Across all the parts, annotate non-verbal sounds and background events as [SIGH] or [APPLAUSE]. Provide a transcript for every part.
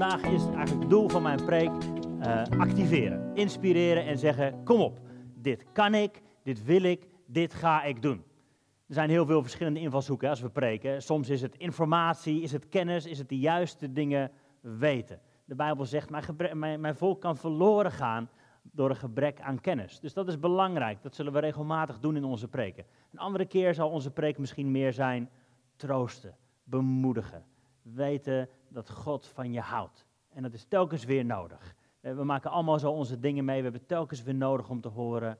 vandaag is eigenlijk het doel van mijn preek uh, activeren, inspireren en zeggen: kom op, dit kan ik, dit wil ik, dit ga ik doen. Er zijn heel veel verschillende invalshoeken als we preken. Soms is het informatie, is het kennis, is het de juiste dingen weten. De Bijbel zegt: mijn, mijn volk kan verloren gaan door een gebrek aan kennis. Dus dat is belangrijk. Dat zullen we regelmatig doen in onze preken. Een andere keer zal onze preek misschien meer zijn troosten, bemoedigen, weten dat God van je houdt. En dat is telkens weer nodig. Eh, we maken allemaal zo onze dingen mee. We hebben telkens weer nodig om te horen,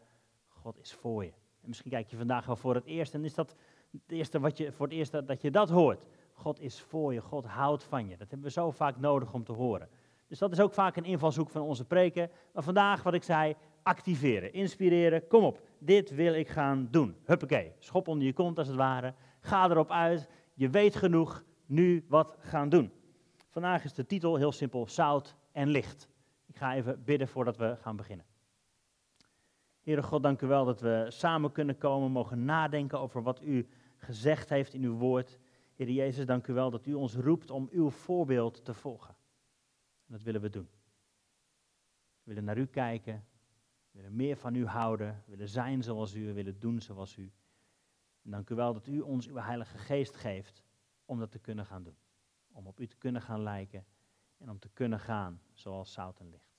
God is voor je. En misschien kijk je vandaag wel voor het eerst en is dat het eerste wat je, voor het eerst dat je dat hoort. God is voor je, God houdt van je. Dat hebben we zo vaak nodig om te horen. Dus dat is ook vaak een invalshoek van onze preken. Maar vandaag, wat ik zei, activeren, inspireren. Kom op, dit wil ik gaan doen. Huppakee, schop onder je kont als het ware. Ga erop uit. Je weet genoeg, nu wat gaan doen. Vandaag is de titel heel simpel, zout en licht. Ik ga even bidden voordat we gaan beginnen. Heere God, dank u wel dat we samen kunnen komen, mogen nadenken over wat u gezegd heeft in uw woord. Heer Jezus, dank u wel dat u ons roept om uw voorbeeld te volgen. En dat willen we doen. We willen naar u kijken, we willen meer van u houden, we willen zijn zoals u, we willen doen zoals u. Dank u wel dat u ons uw Heilige Geest geeft om dat te kunnen gaan doen. Om op u te kunnen gaan lijken en om te kunnen gaan zoals zout en licht.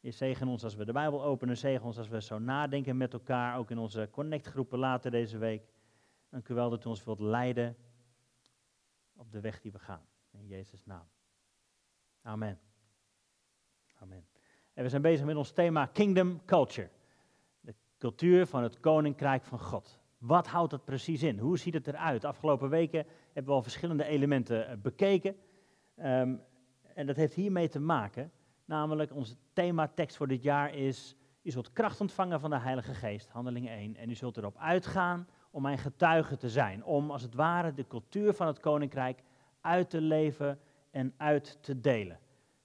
Je zegen ons als we de Bijbel openen, zegen ons als we zo nadenken met elkaar, ook in onze connectgroepen later deze week. Dank u wel dat u ons wilt leiden op de weg die we gaan. In Jezus' naam. Amen. Amen. En we zijn bezig met ons thema Kingdom Culture. De cultuur van het Koninkrijk van God. Wat houdt dat precies in? Hoe ziet het eruit? Afgelopen weken hebben we al verschillende elementen eh, bekeken. Ehm, en dat heeft hiermee te maken. Namelijk, onze thematekst voor dit jaar is: U zult kracht ontvangen van de Heilige Geest, handeling 1. En u zult erop uitgaan om mijn getuige te zijn. Om als het ware de cultuur van het koninkrijk uit te leven en uit te delen.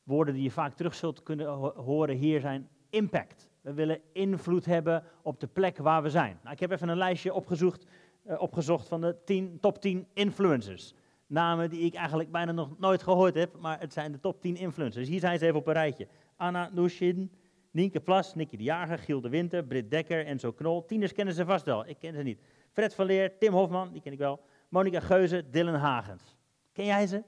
Woorden die je vaak terug zult kunnen horen hier zijn impact. We willen invloed hebben op de plek waar we zijn. Nou, ik heb even een lijstje opgezocht, uh, opgezocht van de 10, top 10 influencers. Namen die ik eigenlijk bijna nog nooit gehoord heb, maar het zijn de top 10 influencers. Hier zijn ze even op een rijtje. Anna Nushin, Nienke Plas, Nicky de Jager, Giel de Winter, Britt Dekker, Enzo Knol. Tieners kennen ze vast wel, ik ken ze niet. Fred van Leer, Tim Hofman, die ken ik wel. Monika Geuze, Dylan Hagens. Ken jij ze?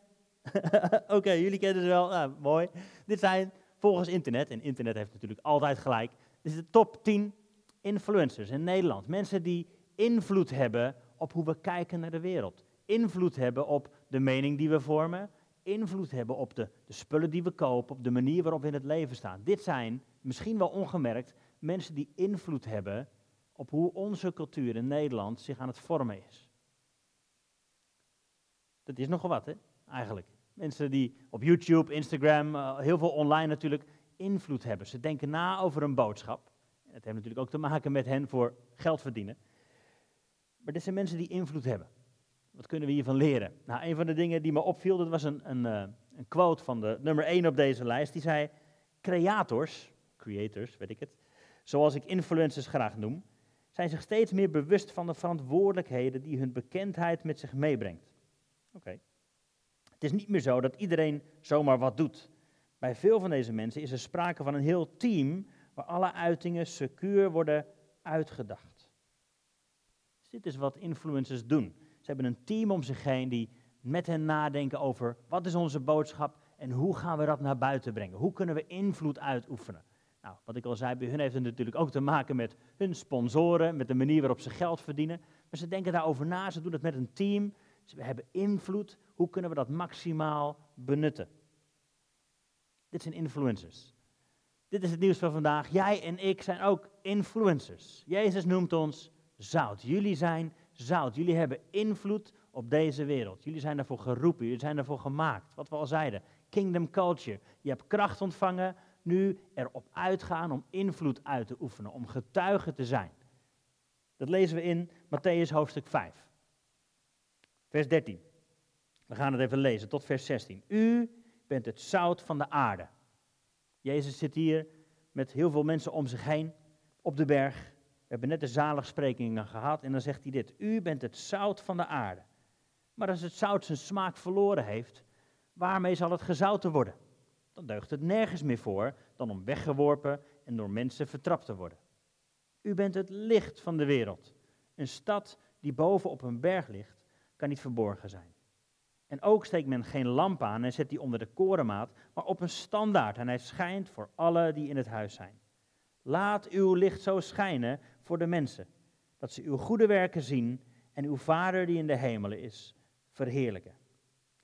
[LAUGHS] Oké, jullie kennen ze wel. Nou, mooi. Dit zijn volgens internet, en internet heeft natuurlijk altijd gelijk, is de top 10 influencers in Nederland. Mensen die invloed hebben op hoe we kijken naar de wereld. Invloed hebben op de mening die we vormen. Invloed hebben op de, de spullen die we kopen, op de manier waarop we in het leven staan. Dit zijn, misschien wel ongemerkt, mensen die invloed hebben op hoe onze cultuur in Nederland zich aan het vormen is. Dat is nogal wat, hè, eigenlijk. Mensen die op YouTube, Instagram, eh, heel veel online natuurlijk invloed hebben. Ze denken na over een boodschap. Het heeft natuurlijk ook te maken met hen voor geld verdienen. Maar dit zijn mensen die invloed hebben. Wat kunnen we hiervan leren? Nou, een van de dingen die me opviel, dat was een, een, eh, een quote van de nummer 1 op deze lijst. Die zei, creators, creators, weet ik het, zoals ik influencers graag noem, zijn zich steeds meer bewust van de verantwoordelijkheden die hun bekendheid met zich meebrengt. Oké. Het is niet meer zo dat iedereen zomaar wat doet. Bij veel van deze mensen is er sprake van een heel team waar alle uitingen secuur worden uitgedacht. Dus dit is wat influencers doen. Ze hebben een team om zich heen die met hen nadenken over wat is onze boodschap en hoe gaan we dat naar buiten brengen. Hoe kunnen we invloed uitoefenen. Nou, wat ik al zei, bij hun heeft het natuurlijk ook te maken met hun sponsoren, met de manier waarop ze geld verdienen. Maar ze denken daarover na, ze doen het met een team. Ze hebben invloed. Hoe kunnen we dat maximaal benutten? Dit zijn influencers. Dit is het nieuws van vandaag. Jij en ik zijn ook influencers. Jezus noemt ons zout. Jullie zijn zout. Jullie hebben invloed op deze wereld. Jullie zijn daarvoor geroepen. Jullie zijn daarvoor gemaakt. Wat we al zeiden. Kingdom culture. Je hebt kracht ontvangen. Nu erop uitgaan om invloed uit te oefenen. Om getuige te zijn. Dat lezen we in Matthäus hoofdstuk 5. Vers 13. We gaan het even lezen tot vers 16. U bent het zout van de aarde. Jezus zit hier met heel veel mensen om zich heen op de berg. We hebben net de zaligsprekingen gehad en dan zegt hij dit. U bent het zout van de aarde. Maar als het zout zijn smaak verloren heeft, Waarmee zal het gezouten worden? Dan deugt het nergens meer voor dan om weggeworpen en door mensen vertrapt te worden. U bent het licht van de wereld. Een stad die boven op een berg ligt, kan niet verborgen zijn. En ook steekt men geen lamp aan en zet die onder de korenmaat, maar op een standaard en hij schijnt voor alle die in het huis zijn. Laat uw licht zo schijnen voor de mensen, dat ze uw goede werken zien en uw Vader die in de hemelen is, verheerlijken.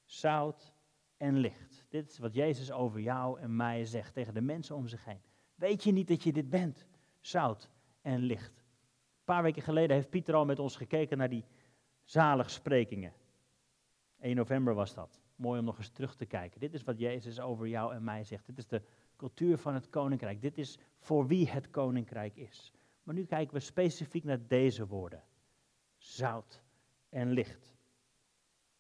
Zout en licht. Dit is wat Jezus over jou en mij zegt tegen de mensen om zich heen. Weet je niet dat je dit bent? Zout en licht. Een paar weken geleden heeft Pieter al met ons gekeken naar die zaligsprekingen. 1 november was dat. Mooi om nog eens terug te kijken. Dit is wat Jezus over jou en mij zegt. Dit is de cultuur van het koninkrijk. Dit is voor wie het koninkrijk is. Maar nu kijken we specifiek naar deze woorden: zout en licht.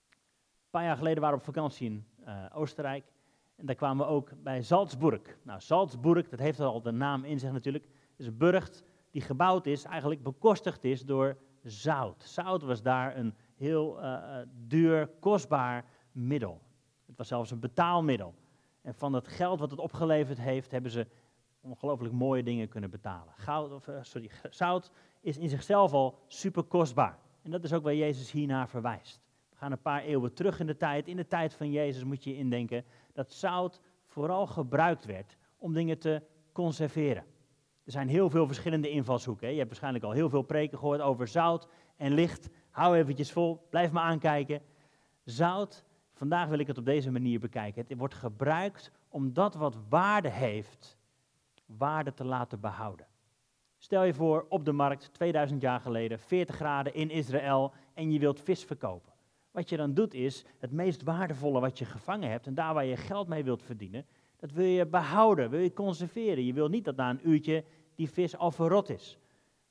Een paar jaar geleden waren we op vakantie in uh, Oostenrijk. En daar kwamen we ook bij Salzburg. Nou, Salzburg, dat heeft al de naam in zich natuurlijk. Is een burcht die gebouwd is, eigenlijk bekostigd is door zout. Zout was daar een heel uh, duur, kostbaar middel. Het was zelfs een betaalmiddel. En van het geld wat het opgeleverd heeft, hebben ze ongelooflijk mooie dingen kunnen betalen. Goud, of, uh, sorry, [LAUGHS] zout is in zichzelf al super kostbaar. En dat is ook waar Jezus hiernaar verwijst. We gaan een paar eeuwen terug in de tijd. In de tijd van Jezus moet je indenken dat zout vooral gebruikt werd om dingen te conserveren. Er zijn heel veel verschillende invalshoeken. Je hebt waarschijnlijk al heel veel preken gehoord over zout en licht. Hou eventjes vol, blijf me aankijken. Zout, vandaag wil ik het op deze manier bekijken. Het wordt gebruikt om dat wat waarde heeft, waarde te laten behouden. Stel je voor, op de markt, 2000 jaar geleden, 40 graden in Israël en je wilt vis verkopen. Wat je dan doet is, het meest waardevolle wat je gevangen hebt en daar waar je geld mee wilt verdienen, dat wil je behouden, wil je conserveren. Je wil niet dat na een uurtje die vis al verrot is.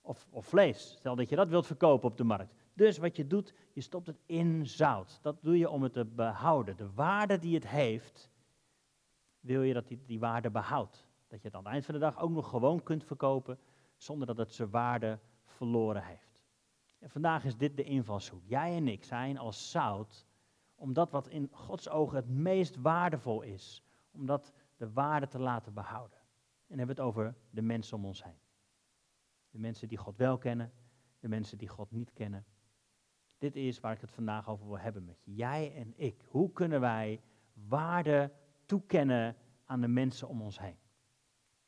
Of, of vlees, stel dat je dat wilt verkopen op de markt. Dus wat je doet, je stopt het in zout. Dat doe je om het te behouden. De waarde die het heeft, wil je dat die, die waarde behoudt. Dat je het aan het eind van de dag ook nog gewoon kunt verkopen, zonder dat het zijn waarde verloren heeft. En vandaag is dit de invalshoek. Jij en ik zijn als zout, omdat wat in Gods ogen het meest waardevol is, om dat de waarde te laten behouden. En hebben we het over de mensen om ons heen. De mensen die God wel kennen, de mensen die God niet kennen. Dit is waar ik het vandaag over wil hebben met je. Jij en ik. Hoe kunnen wij waarde toekennen aan de mensen om ons heen?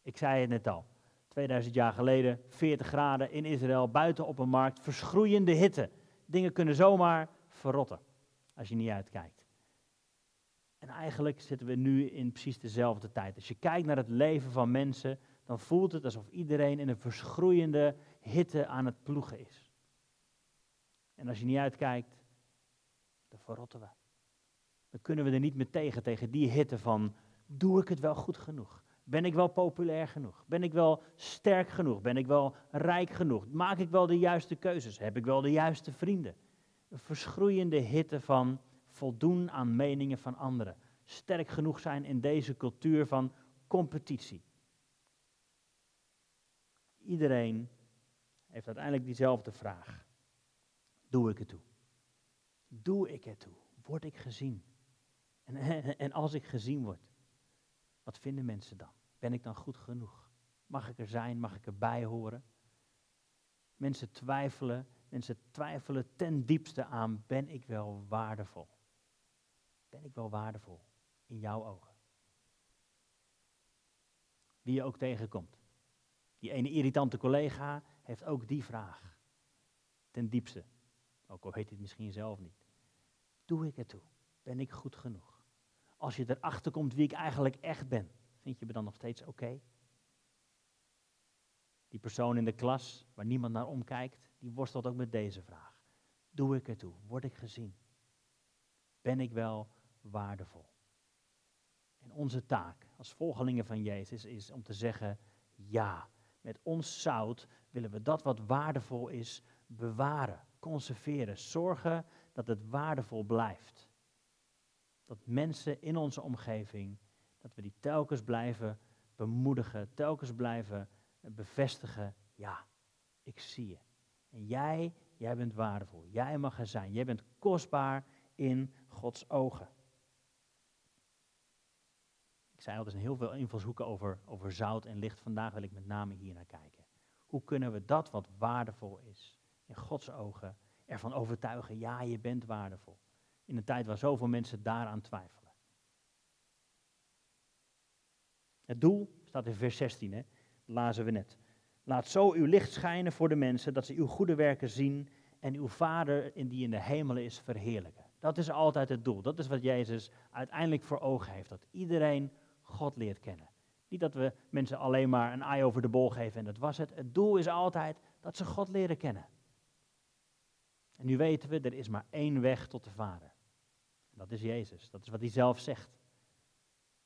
Ik zei het net al. 2000 jaar geleden, 40 graden in Israël, buiten op een markt, verschroeiende hitte. Dingen kunnen zomaar verrotten als je niet uitkijkt. En eigenlijk zitten we nu in precies dezelfde tijd. Als je kijkt naar het leven van mensen, dan voelt het alsof iedereen in een verschroeiende hitte aan het ploegen is. En als je niet uitkijkt, dan verrotten we. Dan kunnen we er niet meer tegen, tegen die hitte van, doe ik het wel goed genoeg? Ben ik wel populair genoeg? Ben ik wel sterk genoeg? Ben ik wel rijk genoeg? Maak ik wel de juiste keuzes? Heb ik wel de juiste vrienden? Een verschroeiende hitte van voldoen aan meningen van anderen. Sterk genoeg zijn in deze cultuur van competitie. Iedereen heeft uiteindelijk diezelfde vraag. Doe ik het toe? Doe ik het toe? Word ik gezien? En, [LAUGHS] en, als ik gezien word, wat vinden mensen dan? Ben ik dan goed genoeg? Mag ik er zijn? Mag ik erbij horen? Mensen twijfelen, mensen twijfelen ten diepste aan, ben ik wel waardevol? Ben ik wel waardevol in jouw ogen? Wie je ook tegenkomt. Die ene irritante collega heeft ook die vraag. Ten diepste. Ook al weet het misschien zelf niet. Doe ik het toe? Ben ik goed genoeg? Als je erachter komt wie ik eigenlijk echt ben, vind je me dan nog steeds oké? Die persoon in de klas waar niemand naar omkijkt, die worstelt ook met deze vraag. Doe ik het toe? Word ik gezien? Ben ik wel waardevol? En onze taak als volgelingen van Jezus is om te zeggen ja. Met ons zout willen we dat wat waardevol is bewaren, conserveren, zorgen dat het waardevol blijft. Dat mensen in onze omgeving, dat we die telkens blijven bemoedigen, telkens blijven bevestigen, ja, ik zie je. En jij, jij bent waardevol. Jij mag er zijn. Jij bent kostbaar in Gods ogen. zei al, er heel veel invalshoeken over, over zout en licht. Vandaag wil ik met name hier naar kijken. Hoe kunnen we dat wat waardevol is, in Gods ogen, ervan overtuigen, ja, je bent waardevol. In een tijd waar zoveel mensen daaraan twijfelen. Het doel staat in vers 16, hè? dat lazen we net. Laat zo uw licht schijnen voor de mensen, dat ze uw goede werken zien en uw Vader in die in de hemelen is verheerlijken. Dat is altijd het doel. Dat is wat Jezus uiteindelijk voor ogen heeft. Dat iedereen God leert kennen. Niet dat we mensen alleen maar een eye over de bol geven en dat was het. Het doel is altijd dat ze God leren kennen. Nu weten we, er is maar één weg tot de Vader. Dat is Jezus. Dat is wat hij zelf zegt.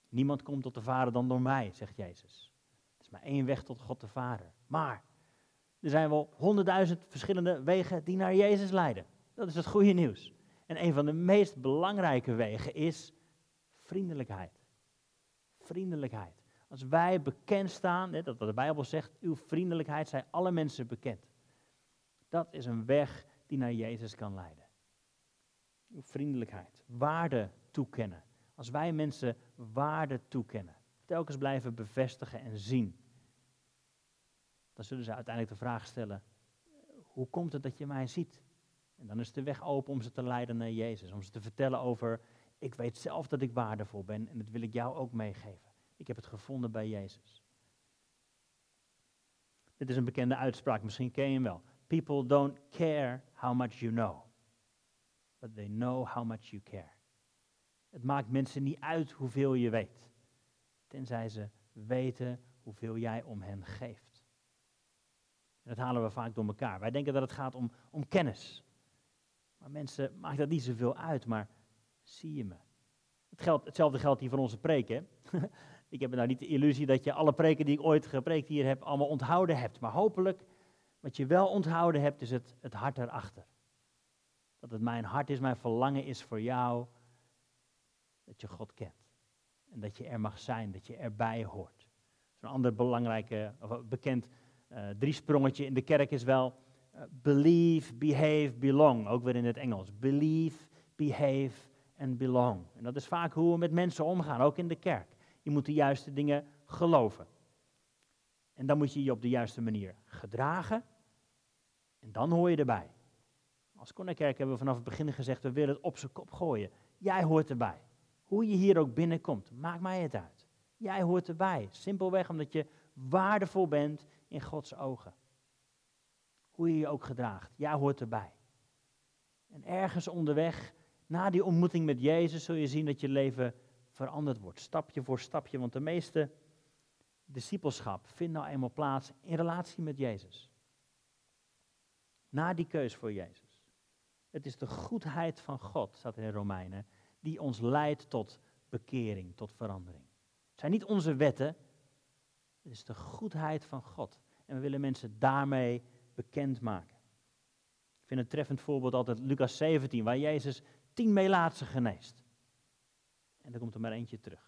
Niemand komt tot de Vader dan door mij, zegt Jezus. Er is maar één weg tot God de Vader. Maar er zijn wel honderdduizend verschillende wegen die naar Jezus leiden. Dat is het goede nieuws. En een van de meest belangrijke wegen is vriendelijkheid. Vriendelijkheid. Als wij bekend staan, dat wat de Bijbel zegt, uw vriendelijkheid zijn alle mensen bekend. Dat is een weg die naar Jezus kan leiden. Vriendelijkheid, waarde toekennen. Als wij mensen waarde toekennen, telkens blijven bevestigen en zien, dan zullen ze uiteindelijk de vraag stellen: hoe komt het dat je mij ziet? En dan is de weg open om ze te leiden naar Jezus, om ze te vertellen over: ik weet zelf dat ik waardevol ben en dat wil ik jou ook meegeven. Ik heb het gevonden bij Jezus. Dit is een bekende uitspraak, misschien ken je hem wel. People don't care how much you know, but they know how much you care. Het maakt mensen niet uit hoeveel je weet, tenzij ze weten hoeveel jij om hen geeft. En dat halen we vaak door elkaar. Wij denken dat het gaat om, om kennis. Maar mensen maakt dat niet zoveel uit, maar zie je me? Het hetzelfde geldt hier van onze preken. [LAUGHS] ik heb nou niet de illusie dat je alle preken die ik ooit gepreekt hier heb, allemaal onthouden hebt. Maar hopelijk, wat je wel onthouden hebt, is het, het hart erachter. Dat het mijn hart is, mijn verlangen is voor jou, dat je God kent. En dat je er mag zijn, dat je erbij hoort. Zo'n ander belangrijk, of bekend uh, driesprongetje in de kerk is wel uh, believe, behave, belong. Ook weer in het Engels. Believe, behave en belong. En dat is vaak hoe we met mensen omgaan, ook in de kerk. Je moet de juiste dingen geloven. En dan moet je je op de juiste manier gedragen. En dan hoor je erbij. Als Konnekerk hebben we vanaf het begin gezegd, we willen het op zijn kop gooien. Jij hoort erbij. Hoe je hier ook binnenkomt, maakt mij het uit. Jij hoort erbij. Simpelweg omdat je waardevol bent in Gods ogen. Hoe je je ook gedraagt, jij hoort erbij. En ergens onderweg, na die ontmoeting met Jezus, zul je zien dat je leven veranderd wordt, stapje voor stapje. Want de meeste discipelschap vindt nou eenmaal plaats in relatie met Jezus. Na die keus voor Jezus. Het is de goedheid van God, staat in Romeinen, die ons leidt tot bekering, tot verandering. Het zijn niet onze wetten, het is de goedheid van God. En we willen mensen daarmee bekendmaken. Ik vind een treffend voorbeeld altijd Lucas 17, waar Jezus tien melaatsen geneest. En er komt er maar eentje terug.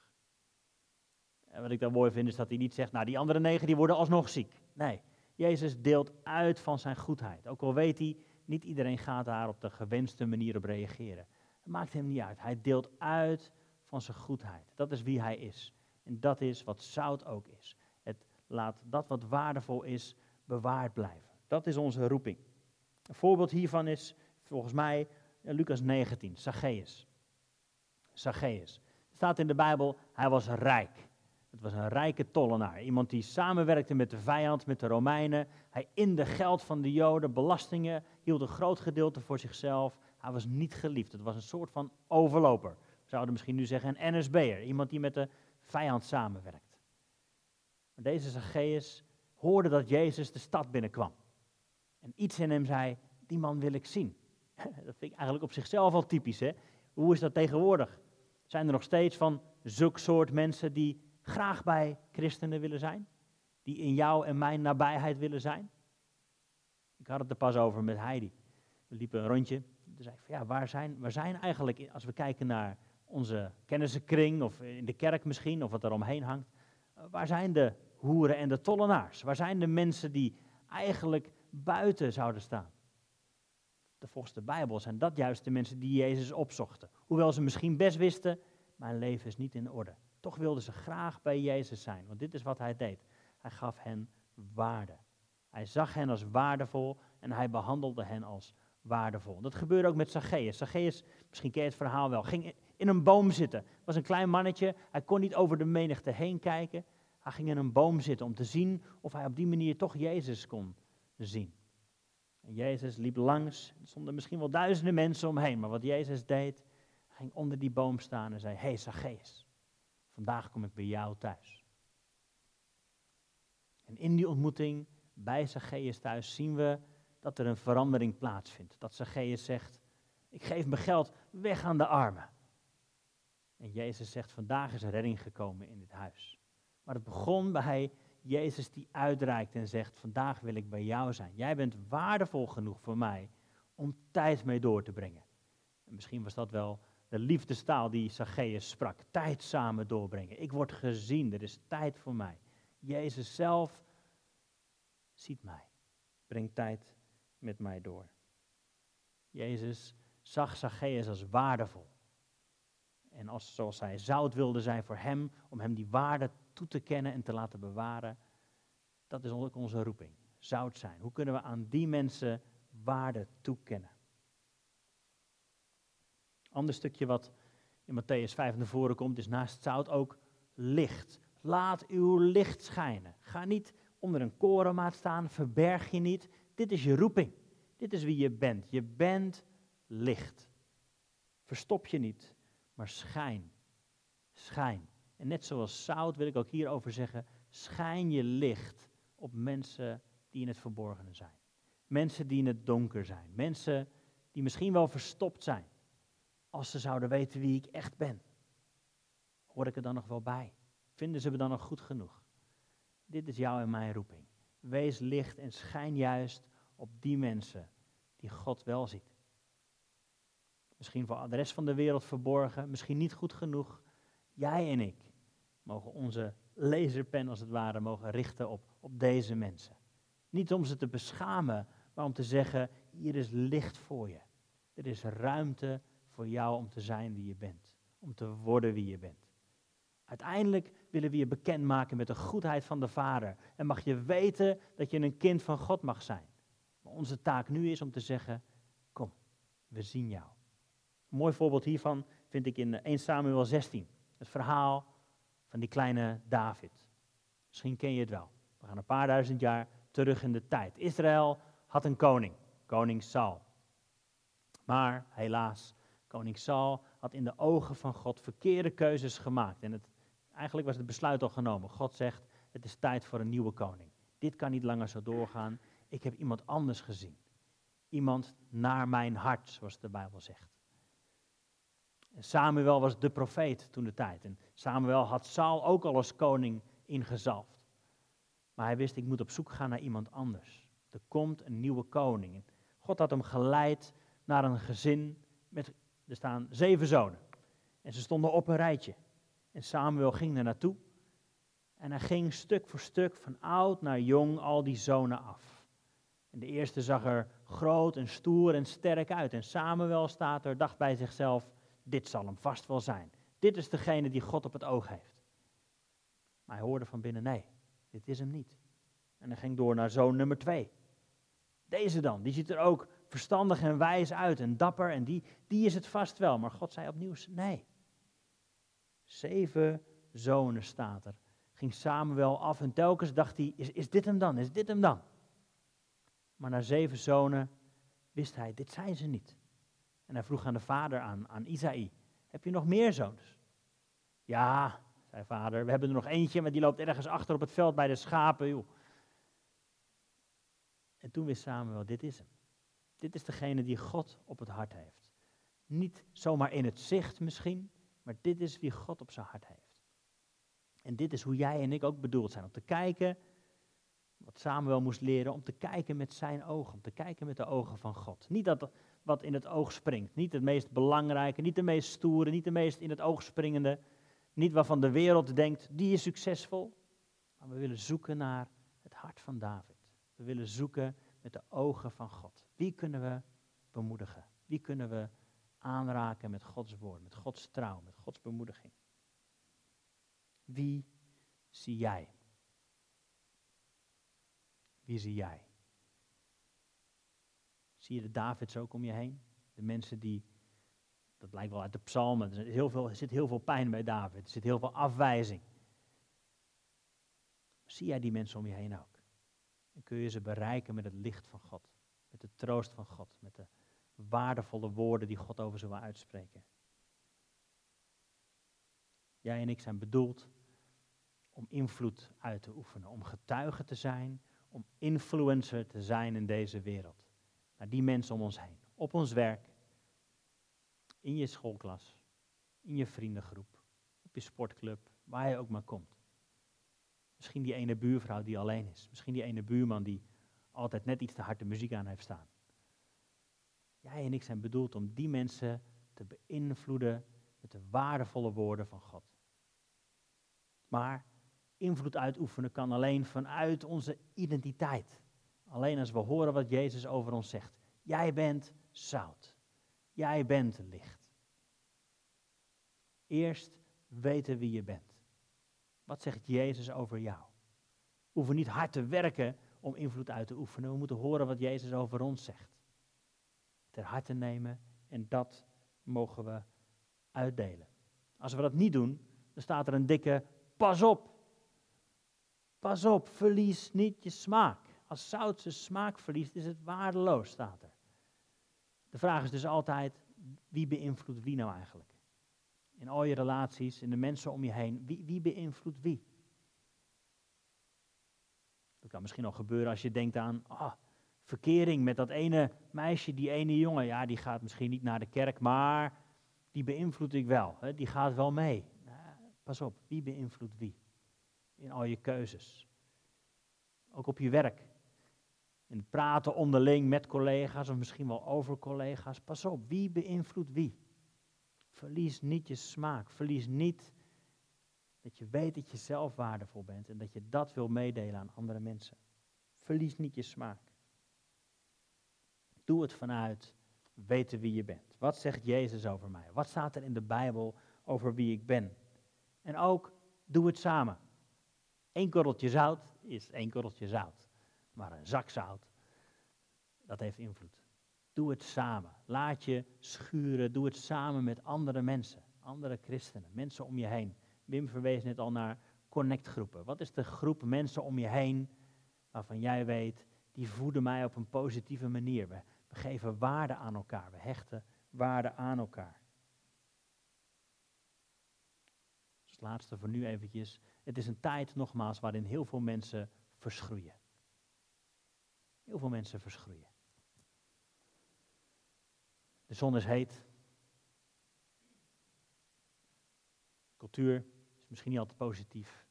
Wat ik dan mooi vind is dat hij niet zegt, nou die andere negen die worden alsnog ziek. Nee, Jezus deelt uit van zijn goedheid. Ook al weet hij, niet iedereen gaat daar op de gewenste manier op reageren. Het maakt hem niet uit. Hij deelt uit van zijn goedheid. Dat is wie hij is. En dat is wat zout ook is. Het laat dat wat waardevol is bewaard blijven. Dat is onze roeping. Een voorbeeld hiervan is volgens mij Lucas 19, Zacchaeus. Zacchaeus. Er staat in de Bijbel, hij was rijk. Het was een rijke tollenaar. Iemand die samenwerkte met de vijand, met de Romeinen. Hij inde geld van de Joden, belastingen, hield een groot gedeelte voor zichzelf. Hij was niet geliefd. Het was een soort van overloper. We zouden misschien nu zeggen een NSB'er. Iemand die met de vijand samenwerkt. Maar deze Zacchaeus hoorde dat Jezus de stad binnenkwam. En iets in hem zei, die man wil ik zien. [LAUGHS] Dat vind ik eigenlijk op zichzelf al typisch. Hè? Hoe is dat tegenwoordig? Zijn er nog steeds van zulk soort mensen die graag bij christenen willen zijn? Die in jou en mijn nabijheid willen zijn? Ik had het er pas over met Heidi. We liepen een rondje. Toen zei ik van ja, waar zijn, waar zijn eigenlijk, als we kijken naar onze kennissenkring of in de kerk misschien, of wat er omheen hangt, eh, waar zijn de hoeren en de tollenaars? Waar zijn de mensen die eigenlijk buiten zouden staan? De, volgens de Bijbel zijn dat juist de mensen die Jezus opzochten. Hoewel ze misschien best wisten, mijn leven is niet in orde. Toch wilden ze graag bij Jezus zijn, want dit is wat hij deed. Hij gaf hen waarde. Hij zag hen als waardevol en hij behandelde hen als waardevol. Dat gebeurde ook met Zacchaeus. Zacchaeus, misschien ken je het verhaal wel, ging in een boom zitten. Was een klein mannetje, hij kon niet over de menigte heen kijken. Hij ging in een boom zitten om te zien of hij op die manier toch Jezus kon zien. En Jezus liep langs, er stonden misschien wel duizenden mensen omheen, maar wat Jezus deed, ging onder die boom staan en zei, hey, Zacchaeus, vandaag kom ik bij jou thuis. En in die ontmoeting bij Zacchaeus thuis zien we dat er een verandering plaatsvindt. Dat Zacchaeus zegt, ik geef mijn geld weg aan de armen. En Jezus zegt, vandaag is redding gekomen in dit huis. Maar het begon bij Jezus die uitreikt en zegt, vandaag wil ik bij jou zijn. Jij bent waardevol genoeg voor mij om tijd mee door te brengen. En misschien was dat wel de liefdestaal die Zacchaeus sprak. Tijd samen doorbrengen. Ik word gezien, er is tijd voor mij. Jezus zelf ziet mij. Brengt tijd met mij door. Jezus zag Zacchaeus als waardevol. En als, zoals hij zout wilde zijn voor hem, om hem die waarde toe te kennen en te laten bewaren, dat is ook onze roeping. Zout zijn. Hoe kunnen we aan die mensen waarde toekennen? Ander stukje wat in Matthäus 5 naar voren komt, is naast zout ook licht. Laat uw licht schijnen. Ga niet onder een korenmaat staan, verberg je niet. Dit is je roeping. Dit is wie je bent. Je bent licht. Verstop je niet, maar schijn. Schijn. En net zoals zout wil ik ook hierover zeggen, schijn je licht op mensen die in het verborgene zijn. Mensen die in het donker zijn. Mensen die misschien wel verstopt zijn. Als ze zouden weten wie ik echt ben. Hoor ik er dan nog wel bij? Vinden ze me dan nog goed genoeg? Dit is jouw en mijn roeping. Wees licht en schijn juist op die mensen die God wel ziet. Misschien voor de rest van de wereld verborgen, misschien niet goed genoeg. Jij en ik mogen onze laserpen als het ware mogen richten op, op deze mensen. Niet om ze te beschamen, maar om te zeggen, hier is licht voor je. Er is ruimte voor jou om te zijn wie je bent, om te worden wie je bent. Uiteindelijk willen we je bekendmaken met de goedheid van de Vader. En mag je weten dat je een kind van God mag zijn. Maar onze taak nu is om te zeggen, kom, we zien jou. Een mooi voorbeeld hiervan vind ik in 1 Samuel 16. Het verhaal van die kleine David. Misschien ken je het wel. We gaan een paar duizend jaar terug in de tijd. Israël had een koning, koning Saul. Maar helaas, koning Saul had in de ogen van God verkeerde keuzes gemaakt. En het, eigenlijk was het besluit al genomen. God zegt, het is tijd voor een nieuwe koning. Dit kan niet langer zo doorgaan. Ik heb iemand anders gezien. Iemand naar mijn hart, zoals de Bijbel zegt. Samuel was de profeet toen de tijd. En Samuel had Saul ook al als koning ingezalfd. Maar hij wist, ik moet op zoek gaan naar iemand anders. Er komt een nieuwe koning. God had hem geleid naar een gezin met, er staan zeven zonen. En ze stonden op een rijtje. En Samuel ging er naartoe. En hij ging stuk voor stuk, van oud naar jong, al die zonen af. En de eerste zag er groot en stoer en sterk uit. En Samuel staat er, dacht bij zichzelf, dit zal hem vast wel zijn. Dit is degene die God op het oog heeft. Maar hij hoorde van binnen, nee, dit is hem niet. En hij ging door naar zoon nummer twee. Deze dan, die ziet er ook verstandig en wijs uit en dapper en die, die is het vast wel. Maar God zei opnieuw, nee. Zeven zonen staat er. Ging Samuel af en telkens dacht hij, is, is dit hem dan, is dit hem dan? Maar na zeven zonen wist hij, dit zijn ze niet. En hij vroeg aan de vader, aan, aan Isaï, heb je nog meer zoons? Ja, zei vader, we hebben er nog eentje, maar die loopt ergens achter op het veld bij de schapen. Joh. En toen wist Samuel, dit is hem. Dit is degene die God op het hart heeft. Niet zomaar in het zicht misschien, maar dit is wie God op zijn hart heeft. En dit is hoe jij en ik ook bedoeld zijn, om te kijken, wat Samuel moest leren, om te kijken met zijn ogen, om te kijken met de ogen van God. Niet dat wat in het oog springt. Niet het meest belangrijke, niet de meest stoere, niet de meest in het oog springende. Niet waarvan de wereld denkt, die is succesvol. Maar we willen zoeken naar het hart van David. We willen zoeken met de ogen van God. Wie kunnen we bemoedigen? Wie kunnen we aanraken met Gods woord, met Gods trouw, met Gods bemoediging? Wie zie jij? Wie zie jij? Zie je de Davids ook om je heen? De mensen die, dat blijkt wel uit de psalmen, er zit heel veel, er zit heel veel pijn bij David, er zit heel veel afwijzing. Zie jij die mensen om je heen ook? En kun je ze bereiken met het licht van God, met de troost van God, met de waardevolle woorden die God over ze wil uitspreken. Jij en ik zijn bedoeld om invloed uit te oefenen, om getuige te zijn, om influencer te zijn in deze wereld. Naar die mensen om ons heen, op ons werk, in je schoolklas, in je vriendengroep, op je sportclub, waar je ook maar komt. Misschien die ene buurvrouw die alleen is. Misschien die ene buurman die altijd net iets te hard de muziek aan heeft staan. Jij en ik zijn bedoeld om die mensen te beïnvloeden met de waardevolle woorden van God. Maar invloed uitoefenen kan alleen vanuit onze identiteit. Alleen als we horen wat Jezus over ons zegt. Jij bent zout. Jij bent licht. Eerst weten wie je bent. Wat zegt Jezus over jou? We hoeven niet hard te werken om invloed uit te oefenen. We moeten horen wat Jezus over ons zegt. Ter harte nemen en dat mogen we uitdelen. Als we dat niet doen, dan staat er een dikke pas op. Pas op, verlies niet je smaak. Als zout zijn smaak verliest, is het waardeloos, staat er. De vraag is dus altijd, wie beïnvloedt wie nou eigenlijk? In al je relaties, in de mensen om je heen, wie, wie beïnvloedt wie? Dat kan misschien al gebeuren als je denkt aan ah, verkering met dat ene meisje, die ene jongen. Ja, die gaat misschien niet naar de kerk, maar die beïnvloed ik wel. Hè? Die gaat wel mee. Pas op, wie beïnvloedt wie? In al je keuzes. Ook op je werk. In praten onderling met collega's of misschien wel over collega's. Pas op, wie beïnvloedt wie? Verlies niet je smaak. Verlies niet dat je weet dat je zelf waardevol bent en dat je dat wil meedelen aan andere mensen. Verlies niet je smaak. Doe het vanuit weten wie je bent. Wat zegt Jezus over mij? Wat staat er in de Bijbel over wie ik ben? En ook doe het samen. Eén korreltje zout is één korreltje zout. Maar een zak zout, dat heeft invloed. Doe het samen. Laat je schuren. Doe het samen met andere mensen. Andere christenen. Mensen om je heen. Wim verwees net al naar connectgroepen. Wat is de groep mensen om je heen waarvan jij weet, die voeden mij op een positieve manier. We, geven waarde aan elkaar. We hechten waarde aan elkaar. Dus het laatste voor nu eventjes. Het is een tijd, nogmaals, waarin heel veel mensen verschroeien. Heel veel mensen verschroeien. De zon is heet. Cultuur misschien niet altijd positief.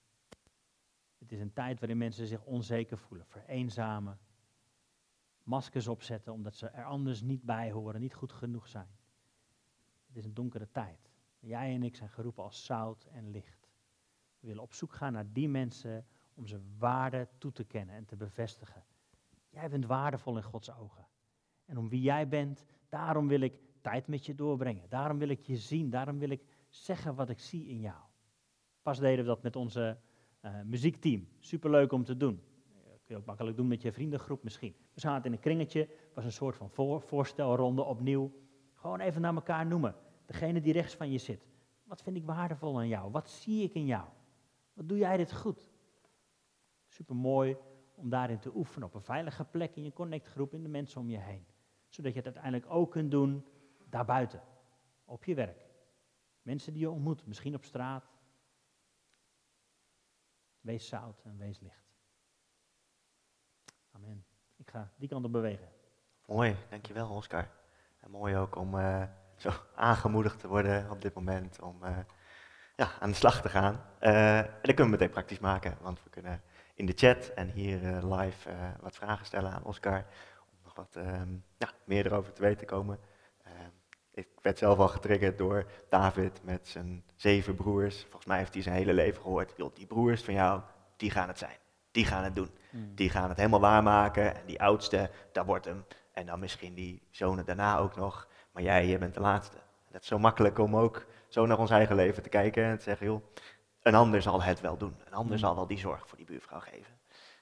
Het is een tijd waarin mensen zich onzeker voelen, vereenzamen, maskers opzetten omdat ze er anders niet bij horen, niet goed genoeg zijn. Het is een donkere tijd. Jij en ik zijn geroepen als zout en licht. We willen op zoek gaan naar die mensen om ze waarde toe te kennen en te bevestigen. Jij bent waardevol in Gods ogen. En om wie jij bent, daarom wil ik tijd met je doorbrengen. Daarom wil ik je zien. Daarom wil ik zeggen wat ik zie in jou. Pas deden we dat met onze uh, muziekteam. Superleuk om te doen. kun je ook makkelijk doen met je vriendengroep misschien. We zaten in een kringetje, was een soort van voor, voorstelronde opnieuw. Gewoon even naar elkaar noemen. Degene die rechts van je zit. Wat vind ik waardevol aan jou? Wat zie ik in jou? Wat doe jij dit goed? Super mooi om daarin te oefenen op een veilige plek in je connectgroep, in de mensen om je heen. Zodat je het uiteindelijk ook kunt doen daarbuiten, op je werk. Mensen die je ontmoet, misschien op straat. Wees zout en wees licht. Amen. Ik ga die kant op bewegen. Mooi, dankjewel Oscar. En mooi ook om uh, zo aangemoedigd te worden op dit moment om uh, ja, aan de slag te gaan. Uh, en dat kunnen we meteen praktisch maken, want we kunnen in de chat en hier live wat vragen stellen aan Oscar. Om nog wat um, ja, meer erover te weten te komen ik werd zelf al getriggerd door David met zijn zeven broers. Volgens mij heeft hij zijn hele leven gehoord. Joh, die broers van jou, die gaan het zijn. Die gaan het doen. Hmm. Die gaan het helemaal waarmaken. En die oudste, dat wordt hem. En dan misschien die zonen daarna ook nog. Maar jij, je bent de laatste. Dat is zo makkelijk om ook zo naar ons eigen leven te kijken en te zeggen, joh, een ander zal het wel doen. Een ander Mm. zal wel die zorg voor die buurvrouw geven.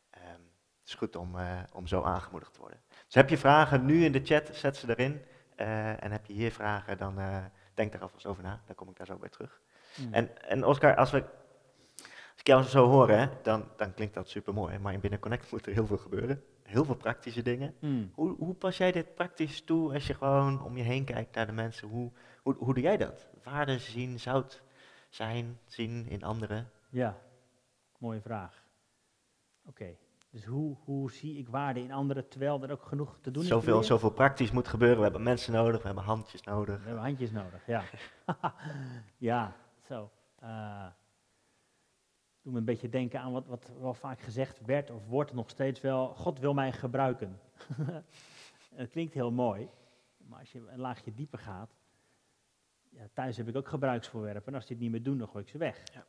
Ehm, het is goed om, eh, om zo aangemoedigd te worden. Dus heb je vragen nu in de chat, zet ze erin. Eh, en heb je hier vragen, dan eh, denk er alvast over na. Dan kom ik daar zo bij terug. Mm. En, en Oscar, als, we, als ik jou zo hoor, hè, dan, dan klinkt dat super mooi. Maar in Binnen Connect moet er heel veel gebeuren. Heel veel praktische dingen. Mm. Hoe, hoe pas jij dit praktisch toe als je gewoon om je heen kijkt naar de mensen? Hoe, hoe, hoe doe jij dat? Waarde zien, zout zijn, zien in anderen? Ja, mooie vraag. Oké, dus hoe, hoe zie ik waarde in anderen terwijl er ook genoeg te doen is? Zoveel, praktisch moet gebeuren. We hebben mensen nodig, we hebben handjes nodig. We hebben handjes nodig, ja. [LAUGHS] ja, zo. Eh doe me een beetje denken aan wat, wat wel vaak gezegd werd of wordt nog steeds wel. God wil mij gebruiken. [LAUGHS] het klinkt heel mooi, maar als je een laagje dieper gaat. Ja, thuis heb ik ook gebruiksvoorwerpen en als die het niet meer doen, dan gooi ik ze weg. Ja.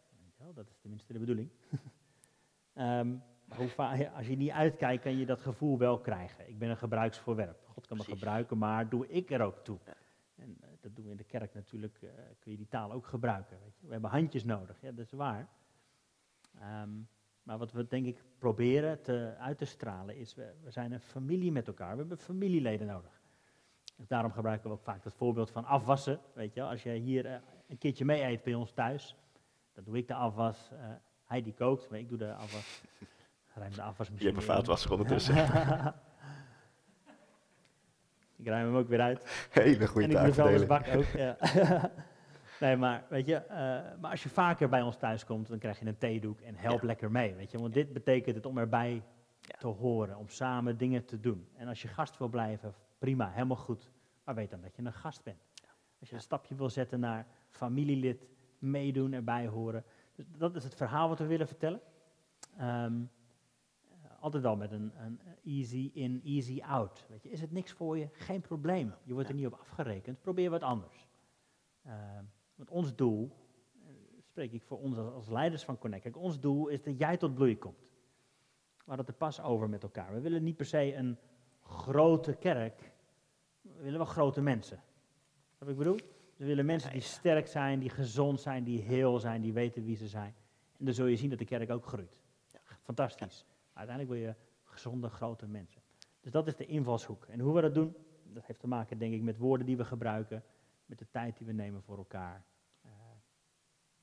Dat is tenminste de bedoeling. [LAUGHS] Ehm, maar hoe va- ja, als je niet uitkijkt, kan je dat gevoel wel krijgen. Ik ben een gebruiksvoorwerp. God kan me Precies. gebruiken, maar doe ik er ook toe. En eh, dat doen we in de kerk natuurlijk, eh, kun je die taal ook gebruiken. Weet je? We hebben handjes nodig, ja, dat is waar. Ehm, maar wat we denk ik proberen te, uit te stralen is, we, we zijn een familie met elkaar. We hebben familieleden nodig. Dus daarom gebruiken we ook vaak het voorbeeld van afwassen. Weet je, als je hier eh, een keertje mee eet bij ons thuis, dan doe ik de afwas. hij die kookt, maar ik doe de afwas. Ruim de afwasmachine. Je hebt een vaatwasser ondertussen. [LAUGHS] ik ruim hem ook weer uit. Hele goede en ik bak ook. Ja. [LAUGHS] nee, maar weet je, eh, maar als je vaker bij ons thuis komt, dan krijg je een theedoek en help Ja. lekker mee. Weet je, want dit betekent het om erbij te horen, om samen dingen te doen. En als je gast wil blijven, prima, helemaal goed. Maar weet dan dat je een gast bent. Als je een stapje wil zetten naar familielid, meedoen, erbij horen. Dus dat is het verhaal wat we willen vertellen. Ehm, eh, altijd wel met een, een easy in, easy out. Weet je, is het niks voor je? Geen probleem. Je wordt er niet op afgerekend. Probeer wat anders. Ehm, want ons doel, eh, spreek ik voor ons als, als leiders van Connect, kijk, ons doel is dat jij tot bloei komt. We hadden het er pas over met elkaar. We willen niet per se een grote kerk. We willen wel grote mensen. Wat ik bedoel? We willen mensen die sterk zijn, die gezond zijn, die heel zijn, die weten wie ze zijn. En dan zul je zien dat de kerk ook groeit. Fantastisch. Uiteindelijk wil je gezonde, grote mensen. Dus dat is de invalshoek. En hoe we dat doen, dat heeft te maken, denk ik, met woorden die we gebruiken, met de tijd die we nemen voor elkaar. Eh,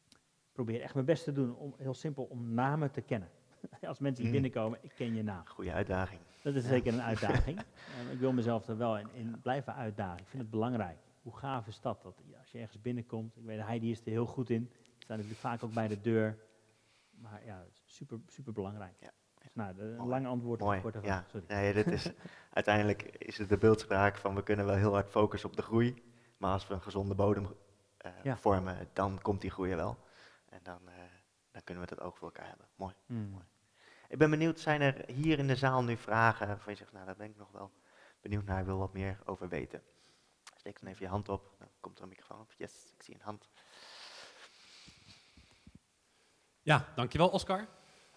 ik probeer echt mijn best te doen om heel simpel om namen te kennen. [LAUGHS] Als mensen die Mm. binnenkomen, ik ken je naam. Goede uitdaging. Dat is zeker een uitdaging. [LAUGHS] Eh, ik wil mezelf er wel in, in blijven uitdagen. Ik vind het belangrijk. Hoe gaaf is dat? dat als je ergens binnenkomt, ik weet Heidi is er heel goed in. Die staat natuurlijk vaak ook bij de deur. Maar ja, super, super belangrijk. Ja. Nou, een Mooi. lang antwoord op Mooi. korte Ja. Sorry. Nee, dit is, [LAUGHS] uiteindelijk is het de beeldspraak van we kunnen wel heel hard focussen op de groei. Maar als we een gezonde bodem eh, Ja. vormen, dan komt die groei er wel. En dan, eh, dan kunnen we het ook voor elkaar hebben. Mooi. Hmm. Ik ben benieuwd, zijn er hier in de zaal nu vragen waarvan je zegt, nou daar ben ik nog wel benieuwd naar, ik wil wat meer over weten. Steek dan even je hand op, dan komt er een microfoon op. Yes, ik zie een hand. Ja, dankjewel Oscar.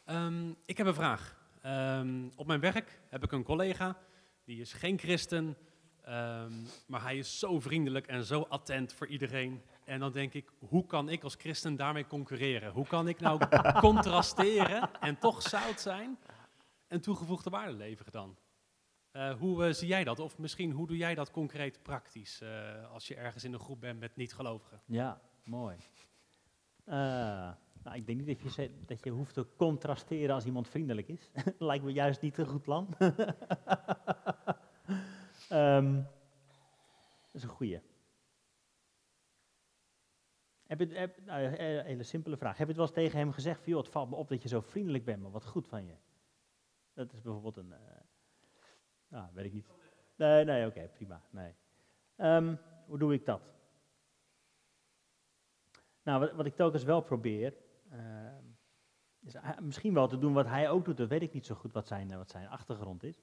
Ehm, ik heb een vraag. Ehm, op mijn werk heb ik een collega, die is geen christen, ehm, maar hij is zo vriendelijk en zo attent voor iedereen. En dan denk ik, hoe kan ik als christen daarmee concurreren? Hoe kan ik nou [LAUGHS] contrasteren en toch zout zijn en toegevoegde waarde leveren dan? Eh, hoe eh, zie jij dat? Of misschien, hoe doe jij dat concreet praktisch eh, als je ergens in een groep bent met niet-gelovigen? Ja, mooi. Nou, ik denk niet dat je, dat je hoeft te contrasteren als iemand vriendelijk is. [LAUGHS] Lijkt me juist niet een goed plan. [LAUGHS] Ehm, dat is een goeie. Heb je, heb, nou, hele simpele vraag. Heb je het wel eens tegen hem gezegd van, het valt me op dat je zo vriendelijk bent, maar wat goed van je? Dat is bijvoorbeeld een, nou, weet ik niet. Nee, nee, oké, prima, nee. Ehm, hoe doe ik dat? Nou, wat, wat ik telkens wel probeer, is hij- misschien wel te doen wat hij ook doet. Dat weet ik niet zo goed wat zijn, eh, wat zijn achtergrond is.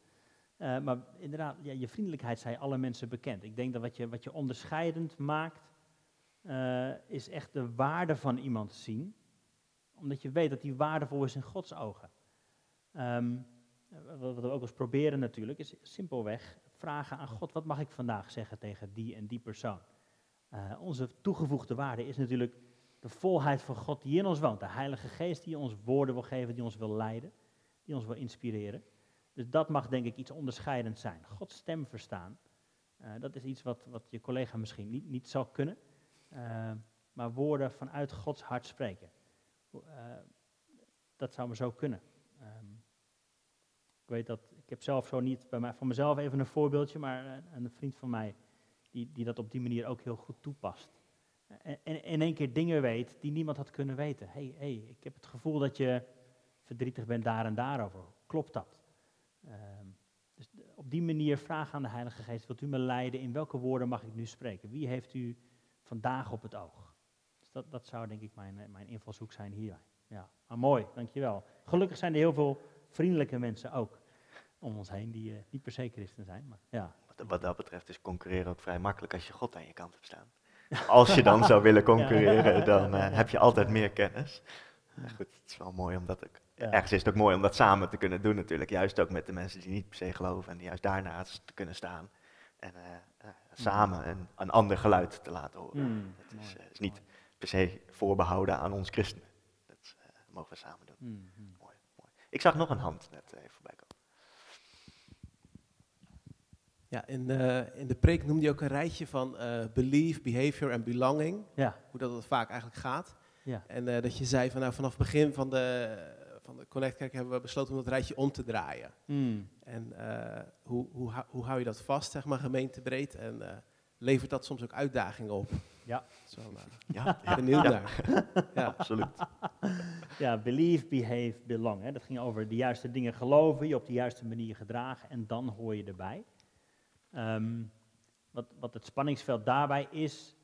Eh, maar inderdaad, ja, je vriendelijkheid zijn alle mensen bekend. Ik denk dat wat je, wat je onderscheidend maakt, eh, is echt de waarde van iemand zien. Omdat je weet dat die waardevol is in Gods ogen. Ehm, wat we ook eens proberen natuurlijk, is simpelweg vragen aan God, wat mag ik vandaag zeggen tegen die en die persoon? Onze toegevoegde waarde is natuurlijk de volheid van God die in ons woont. De Heilige Geest die ons woorden wil geven, die ons wil leiden, die ons wil inspireren. Dus dat mag denk ik iets onderscheidend zijn. Gods stem verstaan. Uh, dat is iets wat, wat je collega misschien niet, niet zal kunnen. Uh, maar woorden vanuit Gods hart spreken. Uh, dat zou maar zo kunnen. Um, ik weet dat, ik heb zelf zo niet bij mij, van mezelf even een voorbeeldje, maar een vriend van mij die, die dat op die manier ook heel goed toepast. En, in één keer dingen weet die niemand had kunnen weten. Hey, hey, ik heb het gevoel dat je verdrietig bent daar en daarover. Klopt dat? Um, dus op die manier vragen aan de Heilige Geest, wilt u me leiden? In welke woorden mag ik nu spreken? Wie heeft u vandaag op het oog? Dus dat, dat zou denk ik mijn, mijn invalshoek zijn hier. Ja, maar mooi, dankjewel. Gelukkig zijn er heel veel vriendelijke mensen ook om ons heen, die uh, niet per se christen zijn. Maar, ja. wat, wat, dat betreft is concurreren ook vrij makkelijk als je God aan je kant hebt staan. Als je dan [LAUGHS] zou willen concurreren, dan uh, heb je altijd meer kennis. Goed, het is wel mooi om dat ook, ja. ergens is het ook mooi om dat samen te kunnen doen natuurlijk. Juist ook met de mensen die niet per se geloven en die juist daarnaast te kunnen staan. En uh, uh, samen een, een ander geluid te laten horen. Mm, het is, is, niet per se voorbehouden aan ons christenen. Dat mogen we samen doen. Mm, mm. Mooi, mooi. Ik zag nog een hand net even voorbij komen. Ja, in, uh, in de preek noemde je ook een rijtje van uh, belief, behavior en belonging. Ja. Hoe dat het vaak eigenlijk gaat. Ja. En uh, dat je zei van nou, vanaf het begin van de, van de Connect Kerk hebben we besloten om dat rijtje om te draaien. Mm. En hoe, hoe, hoe hou je dat vast, zeg maar, gemeentebreed? En levert dat soms ook uitdagingen op? Ja. Zo, ja, ja. [LAUGHS] benieuwd ja. naar. [LAUGHS] ja, absoluut. Ja, believe, behave, belong. Hè. Dat ging over de juiste dingen geloven, je op de juiste manier gedragen en dan hoor je erbij. Um, wat, wat, het spanningsveld daarbij is,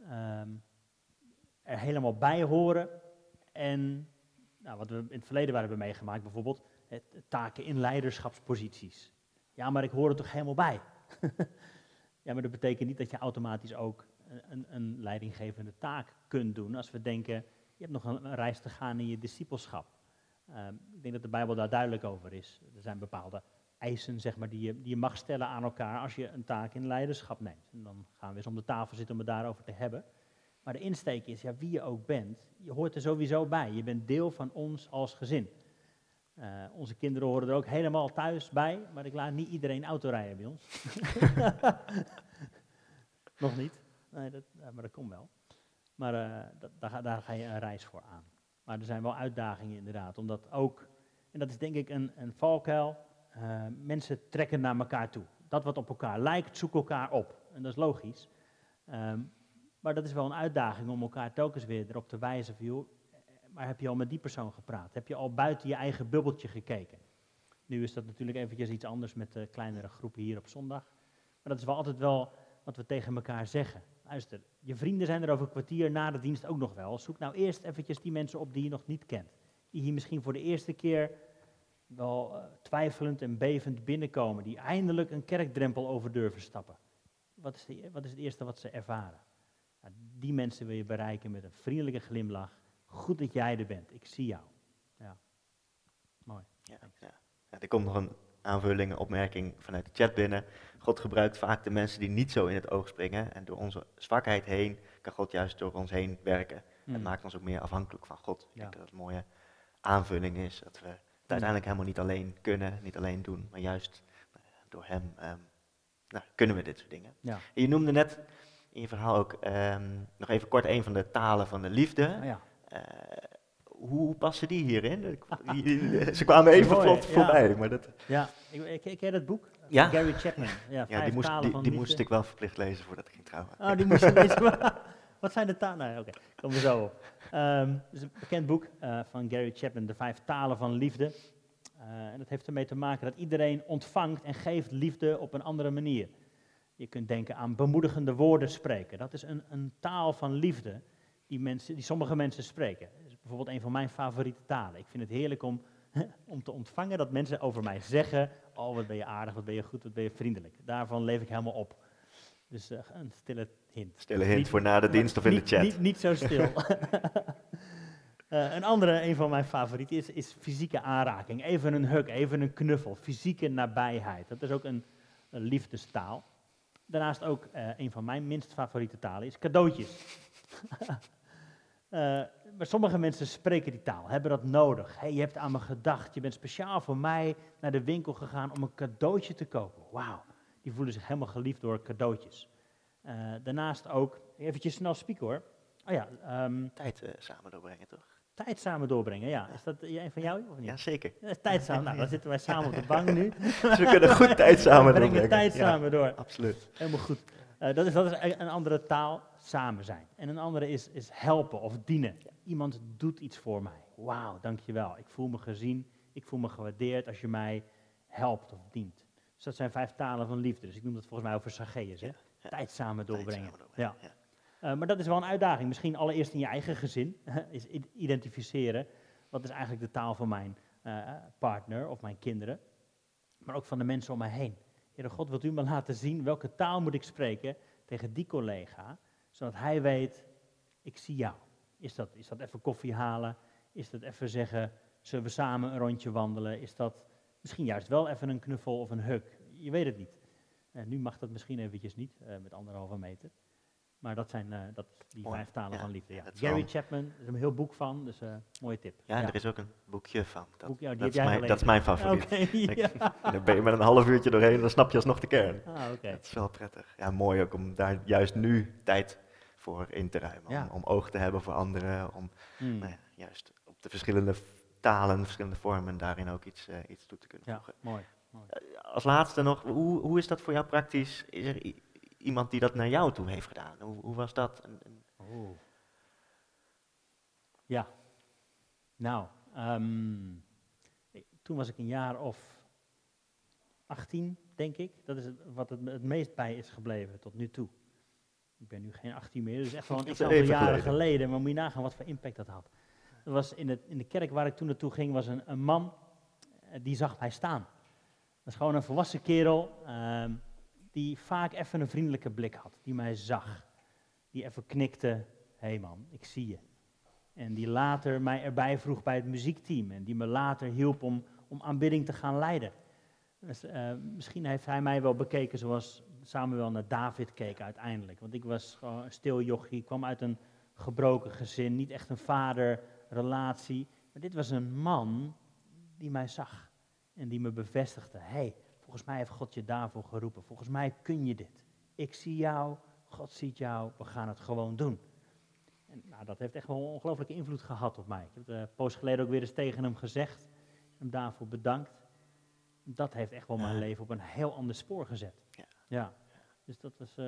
um, er helemaal bij horen. En nou, wat we in het verleden waren hebben meegemaakt, bijvoorbeeld taken in leiderschapsposities. Ja, maar ik hoor er toch helemaal bij. [LAUGHS] ja, maar dat betekent niet dat je automatisch ook een, een, leidinggevende taak kunt doen. Als we denken, je hebt nog een, reis te gaan in je discipelschap. Um, ik denk dat de Bijbel daar duidelijk over is. Er zijn bepaalde eisen zeg maar, die, je, die je mag stellen aan elkaar als je een taak in leiderschap neemt. En dan gaan we eens om de tafel zitten om het daarover te hebben. Maar de insteek is, ja, wie je ook bent, je hoort er sowieso bij. Je bent deel van ons als gezin. Uh, onze kinderen horen er ook helemaal thuis bij, maar ik laat niet iedereen autorijden bij ons. [LAUGHS] Nog niet, nee, dat, maar dat komt wel. Maar dat, daar, daar, ga je een reis voor aan. Maar er zijn wel uitdagingen inderdaad, omdat ook, en dat is denk ik een, een valkuil, uh, mensen trekken naar elkaar toe. Dat wat op elkaar lijkt, zoek elkaar op. En dat is logisch. Um, maar dat is wel een uitdaging om elkaar telkens weer erop te wijzen joh, maar heb je al met die persoon gepraat? Heb je al buiten je eigen bubbeltje gekeken? Nu is dat natuurlijk eventjes iets anders met de kleinere groepen hier op zondag. Maar dat is wel altijd wel wat we tegen elkaar zeggen. Luister, je vrienden zijn er over een kwartier na de dienst ook nog wel. Zoek nou eerst eventjes die mensen op die je nog niet kent. Die hier misschien voor de eerste keer wel uh, twijfelend en bevend binnenkomen, die eindelijk een kerkdrempel over durven stappen. Wat is, de, wat is het eerste wat ze ervaren? Nou, die mensen wil je bereiken met een vriendelijke glimlach. Goed dat jij er bent, ik zie jou. Ja, mooi. Ja, ja. ja er komt nog een aanvulling, een opmerking vanuit de chat binnen. God gebruikt vaak de mensen die niet zo in het oog springen. En door onze zwakheid heen kan God juist door ons heen werken. Mm. En maakt ons ook meer afhankelijk van God. Ik ja. denk dat het een mooie aanvulling is. Dat we uiteindelijk helemaal niet alleen kunnen, niet alleen doen, maar juist nou door hem um, nou, kunnen we dit soort dingen. Ja. je noemde net in je verhaal ook um, nog even kort een van de talen van de liefde. Oh ja. Uh, hoe passen die hierin? [LAUGHS] Ze kwamen even vlot voorbij. Maar dat... Ja, ik, ik, ken het boek ja? Gary Chapman. Ja, ja die, moest, die, die moest ik wel verplicht lezen voordat ik ging trouwen. Oh, die moest je lezen. [LAUGHS] Wat zijn de talen? Nee, oké, okay. kom er zo op. Um, het is een bekend boek uh, van Gary Chapman, De Vijf Talen van Liefde. Uh, en dat heeft ermee te maken dat iedereen ontvangt en geeft liefde op een andere manier. Je kunt denken aan bemoedigende woorden spreken. Dat is een, een taal van liefde die, mensen, die sommige mensen spreken. Dat is bijvoorbeeld een van mijn favoriete talen. Ik vind het heerlijk om, [LAUGHS] om te ontvangen dat mensen over mij zeggen: Oh, wat ben je aardig, wat ben je goed, wat ben je vriendelijk. Daarvan leef ik helemaal op. Dus uh, een stille hint. Stille hint voor na de dienst of in de chat. Niet, niet zo stil. uh, [LAUGHS] een andere, een van mijn favorieten, is, is, fysieke aanraking. Even een hug, even een knuffel. Fysieke nabijheid. Dat is ook een, een liefdestaal. Daarnaast ook uh, een van mijn minst favoriete talen is cadeautjes. [LAUGHS] maar sommige mensen spreken die taal, hebben dat nodig. Hey, je hebt aan me gedacht, je bent speciaal voor mij naar de winkel gegaan om een cadeautje te kopen. Wauw, die voelen zich helemaal geliefd door cadeautjes. Uh, daarnaast ook, eventjes snel spieken hoor. Oh ja, um, tijd uh, samen doorbrengen toch? Tijd samen doorbrengen, ja. Is dat een van jou of niet? Ja, zeker. tijd samen, nou dan zitten wij samen op de bank nu. [LAUGHS] dus we kunnen goed tijd samen [LAUGHS] doorbrengen. We brengen tijd samen door. Absoluut. Helemaal goed. Uh, dat, is, dat is een andere taal, samen zijn. En een andere is, is helpen of dienen. Iemand doet iets voor mij. Wauw, dankjewel. Ik voel me gezien, ik voel me gewaardeerd als je mij helpt of dient. Dus dat zijn vijf talen van liefde. Dus ik noem dat volgens mij over. Hè? Tijd samen doorbrengen. Ja. Uh, maar dat is wel een uitdaging. Misschien allereerst in je eigen gezin. is identificeren. Wat is eigenlijk de taal van mijn uh, partner of mijn kinderen. Maar ook van de mensen om mij heen. Heere God, wilt u me laten zien welke taal moet ik spreken tegen die collega. Zodat hij weet, ik zie jou. Is dat, is dat even koffie halen? Is dat even zeggen, zullen we samen een rondje wandelen? Is dat misschien juist wel even een knuffel of een hug? Je weet het niet. Uh, nu mag dat misschien eventjes niet, uh, met anderhalve meter. Maar dat zijn uh, dat, die vijf talen van liefde. Ja. Gary Chapman, er is een heel boek van, dus mooie tip. Ja, en er is ook een boekje van. Dat, boek, ja, dat, is, mijn, dat is mijn favoriet. Okay, [LAUGHS] Dan ben je met een half uurtje doorheen, dan snap je alsnog de kern. Ah, okay. Dat is wel prettig. Ja, mooi ook om daar juist nu tijd voor in te ruimen. Om, om, oog te hebben voor anderen, om hmm. nou juist op de verschillende talen, verschillende vormen daarin ook iets, uh, iets toe te kunnen voegen. Ja, mooi. Uh, als laatste nog, hoe, hoe is dat voor jou praktisch? Is er iemand die dat naar jou toe heeft gedaan? Hoe, hoe was dat? Oh. Ja, nou, um, toen was ik een jaar of 18, denk ik. Dat is het, wat het, het meest bij is gebleven tot nu toe. Ik ben nu geen 18 meer, dus echt wel [LAUGHS] een aantal jaren geleden. geleden. Maar moet je nagaan wat voor impact dat had. Dat was in, het, in de kerk waar ik toen naartoe ging, was een, een man, eh, die zag mij staan. Is gewoon een volwassen kerel, uh, die vaak even een vriendelijke blik had. Die mij zag. Die even knikte, hé hey man, ik zie je. En die later mij erbij vroeg bij het muziekteam. En die me later hielp om, om aanbidding te gaan leiden. Dus, uh, misschien heeft hij mij wel bekeken zoals Samuel naar David keek uiteindelijk. Want ik was gewoon een stil jochie, kwam uit een gebroken gezin, niet echt een vaderrelatie. Maar dit was een man die mij zag en die me bevestigde. hey, volgens mij heeft God je daarvoor geroepen. Volgens mij kun je dit. Ik zie jou, God ziet jou, we gaan het gewoon doen. En nou, dat heeft echt wel een ongelooflijke invloed gehad op mij. Ik heb het een eh, poos geleden ook weer eens tegen hem gezegd. Hem daarvoor bedankt. Dat heeft echt wel mijn leven op een heel ander spoor gezet. Ja. ja. Dus dat was uh,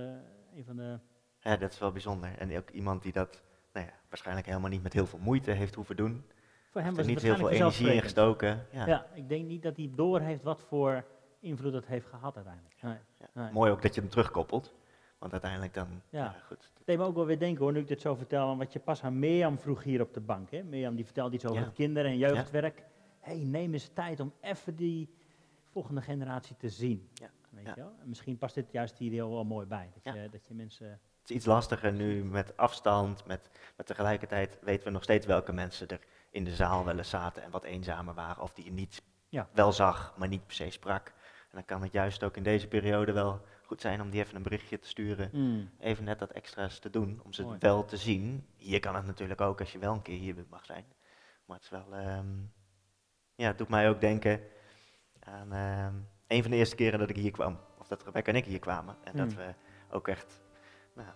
een van de... Ja, dat is wel bijzonder. En ook iemand die dat nou ja, waarschijnlijk helemaal niet met heel veel moeite heeft hoeven doen. Voor hem was er niet heel veel energie in gestoken. Ja. ja. ik denk niet dat hij door heeft wat voor invloed het heeft gehad uiteindelijk. Nee. Nee. Mooi ook dat je hem terugkoppelt. Want uiteindelijk dan, ja, goed. Het deed me ook wel weer denken hoor, nu ik dit zo vertel, aan wat je pas aan Mirjam vroeg hier op de bank. Hè? Mirjam die vertelde iets over kinderen en jeugdwerk. hey, neem eens tijd om even die volgende generatie te zien. Ja. Weet je wel? En misschien past dit juist hier heel wel mooi bij. Dat, je, dat je mensen... Het is iets lastiger nu met afstand, met, met tegelijkertijd weten we nog steeds welke mensen er in de zaal wel eens zaten en wat eenzamer waren. Of die je niet wel zag, maar niet per se sprak. En dan kan het juist ook in deze periode wel goed zijn om die even een berichtje te sturen. Hmm. Even net dat extra's te doen, om ze wel te zien. Hier kan het natuurlijk ook als je wel een keer hier mag zijn. Maar het is wel, um, ja, het doet mij ook denken aan um, een van de eerste keren dat ik hier kwam. Of dat Rebecca en ik hier kwamen. En dat hmm. we ook echt, nou,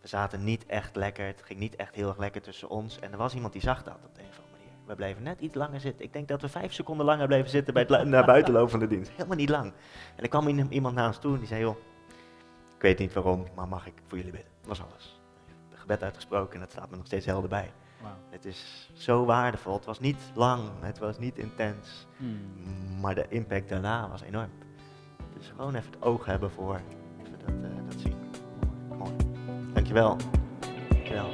we zaten niet echt lekker. Het ging niet echt heel erg lekker tussen ons. En er was iemand die zag dat op een manier. We bleven net iets langer zitten. Ik denk dat we vijf seconden langer bleven zitten bij het [LAUGHS] naar buiten lopen van de dienst. Helemaal niet lang. En er kwam iemand naar ons toe en die zei, joh, ik weet niet waarom, maar mag ik voor jullie bidden? Dat was alles. gebed uitgesproken en dat staat me nog steeds helder bij. Het is zo waardevol. Het was niet lang, het was niet intens, hmm. maar de impact daarna was enorm. Dus gewoon even het oog hebben voor even dat, uh, dat zien. Mooi. Dankjewel. Dankjewel.